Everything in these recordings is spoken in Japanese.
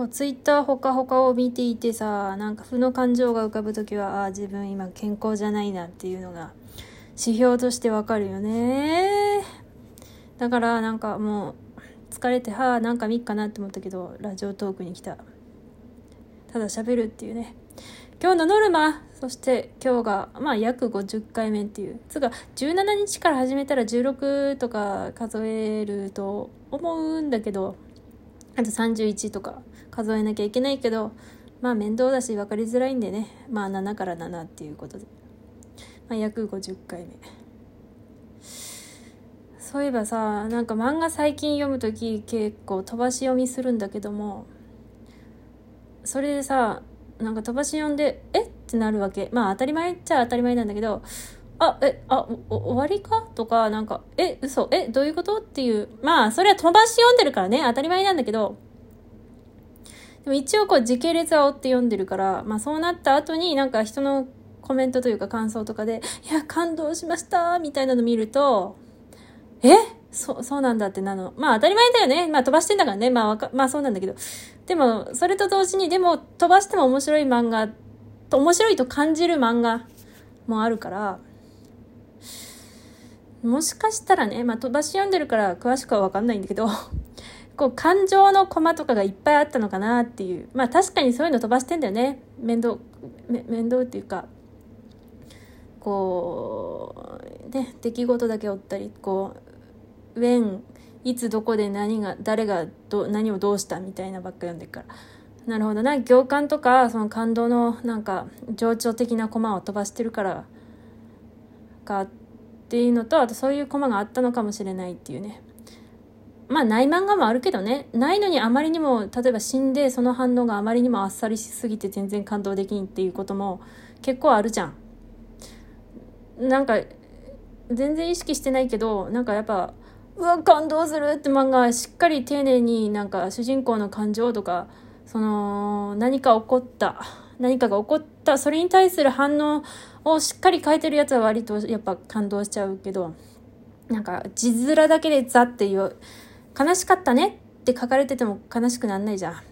こうツイッターほかほかを見ていてさなんか負の感情が浮かぶ時はああ自分今健康じゃないなっていうのが指標としてわかるよね。だからなんかもう疲れてはあなんか見っかなって思ったけどラジオトークに来た。ただ喋るっていうね。今日のノルマそして今日がまあ約50回目っていう。つうか17日から始めたら16とか数えると思うんだけどあと31とか数えなきゃいけないけどまあ面倒だし分かりづらいんでね。まあ7から7っていうことで、まあ、約50回目。そういえばさなんか漫画最近読む時結構飛ばし読みするんだけどもそれでさなんか飛ばし読んでえ？ってなるわけ。まあ当たり前っちゃ当たり前なんだけどあ、え、あ、終わりか？とか、なんか、え、嘘え、どういうこと？っていう。まあ、それは飛ばし読んでるからね、当たり前なんだけど、でも一応こう時系列は追って読んでるから、まあそうなった後になんか人のコメントというか感想とかで、いや、感動しましたみたいなの見ると、え？そ、そうなんだってなの。まあ当たり前だよね。まあ飛ばしてんだからね。まあわか、まあそうなんだけど。でも、それと同時に、でも飛ばしても面白い漫画、面白いと感じる漫画もあるから、もしかしたらね、まあ、飛ばし読んでるから詳しくは分かんないんだけど こう感情のコマとかがいっぱいあったのかなっていう。まあ確かにそういうの飛ばしてんだよね。面倒面倒っていうかこうね出来事だけ追ったりこう「when」いつどこで何が誰がど何をどうしたみたいなばっか読んでるから。なるほどな。行間とかその感動のなんか情緒的なコマを飛ばしてるからかっっていうのとあとそういうコマがあったのかもしれないっていうね。まあない漫画もあるけどね。ないのにあまりにも例えば死んでその反応があまりにもあっさりしすぎて全然感動できんっていうことも結構あるじゃん。なんか全然意識してないけどなんかやっぱうわ感動するって漫画はしっかり丁寧になんか主人公の感情とかその何か起こった何かが起こったそれに対する反応をしっかり書いてるやつは割とやっぱ感動しちゃうけどなんか字面だけでザっていう悲しかったねって書かれてても悲しくなんないじゃん。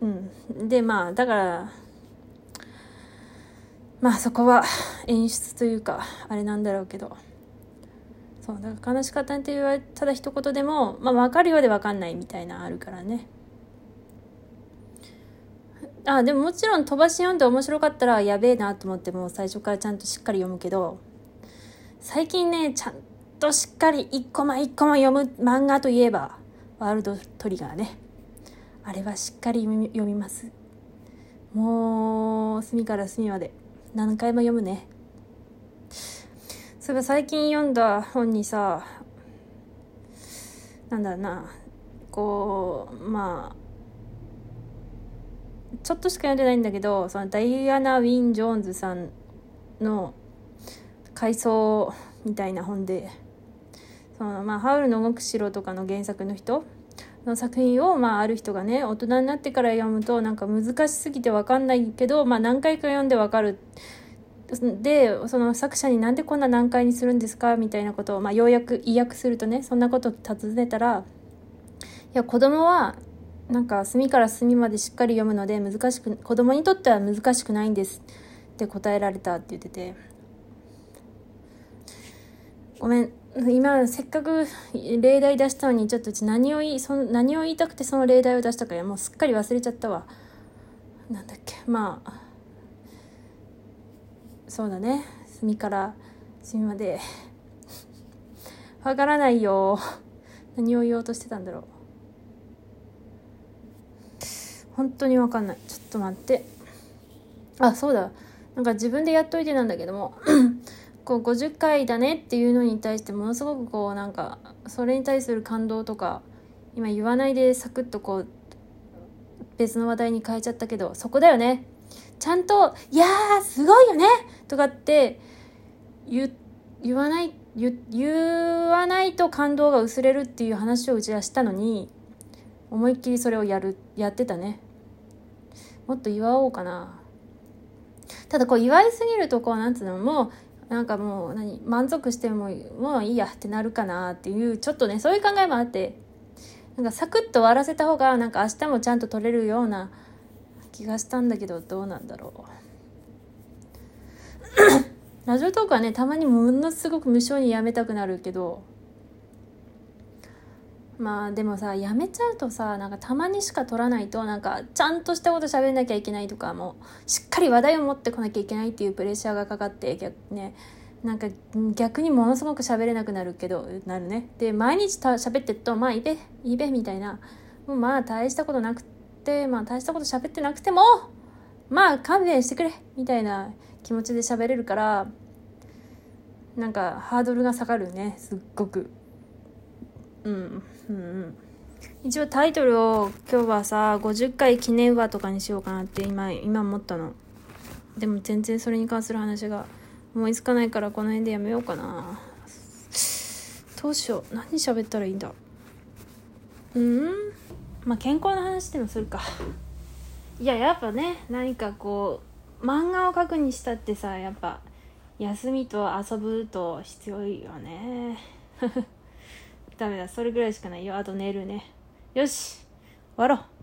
うん、でまあだからまあそこは 演出というかあれなんだろうけどそうだから悲しかったねって言われただ一言でも、まあ、分かるようで分かんないみたいなあるからね。あでももちろん飛ばし読んで面白かったらやべえなと思ってもう最初からちゃんとしっかり読むけど最近ねちゃんとしっかり一コマ一コマ読む漫画といえばワールドトリガーね。あれはしっかり読みます。もう隅から隅まで何回も読むね。そういえば最近読んだ本にさなんだろうなこうまあちょっとしか読んでないんだけどそのダイアナ・ウィン・ジョーンズさんの回想みたいな本でその、まあ、ハウルの動く城とかの原作の人の作品を、まあ、ある人がね大人になってから読むとなんか難しすぎて分かんないけど、まあ、何回か読んで分かる。でその作者になんでこんな難解にするんですかみたいなことを、まあ、ようやく意訳するとねそんなことを尋ねたらいや子供はなんか隅から隅までしっかり読むので難しく子供にとっては難しくないんですって答えられたって言ってて。ごめん。今せっかく例題出したのにちょっと何を言いそ何を言いたくてその例題を出したかもうすっかり忘れちゃったわ。なんだっけ。まあそうだね。隅から隅まで。わからないよ。何を言おうとしてたんだろう。本当に分かんない。ちょっと待って。あそうだ。なんか自分でやっといてなんだけども。こう50回だねっていうのに対してものすごくこうなんかそれに対する感動とか今言わないでサクッとこう別の話題に変えちゃったけどそこだよね。ちゃんと「いやーすごいよね!」とかって言言わない言わないと感動が薄れるっていう話をうちはしたのに思いっきりそれをやるやってたね。もっと祝おうかな。ただこう祝いすぎるとこうなんつうのもうなんかもう何満足してももういいやってなるかなっていうちょっとねそういう考えもあってなんかサクッと終わらせた方がなんか明日もちゃんと撮れるような気がしたんだけどどうなんだろう。ラジオトークはねたまにものすごく無性にやめたくなるけどまあでもさやめちゃうとさなんかたまにしか撮らないとなんかちゃんとしたこと喋んなきゃいけないとかもしっかり話題を持ってこなきゃいけないっていうプレッシャーがかかって逆ねなんか逆にものすごく喋れなくなるけどなるね。で毎日た喋ってるとまあいいべいべみたいな。もうまあ大したことなくてまあ大したこと喋ってなくてもまあ勘弁してくれみたいな気持ちで喋れるからなんかハードルが下がるねすっごく。うんうん一応タイトルを今日はさ50回記念話とかにしようかなって今今思ったの。でも全然それに関する話が思いつかないからこの辺でやめようかな。どうしよう。何喋ったらいいんだ。うん？まあ健康の話でもするか。いややっぱね何かこう漫画を描くにしたってさやっぱ休みと遊ぶと必要よね。ダメだ。それぐらいしかないよ。あと寝るね。よし。終わろう。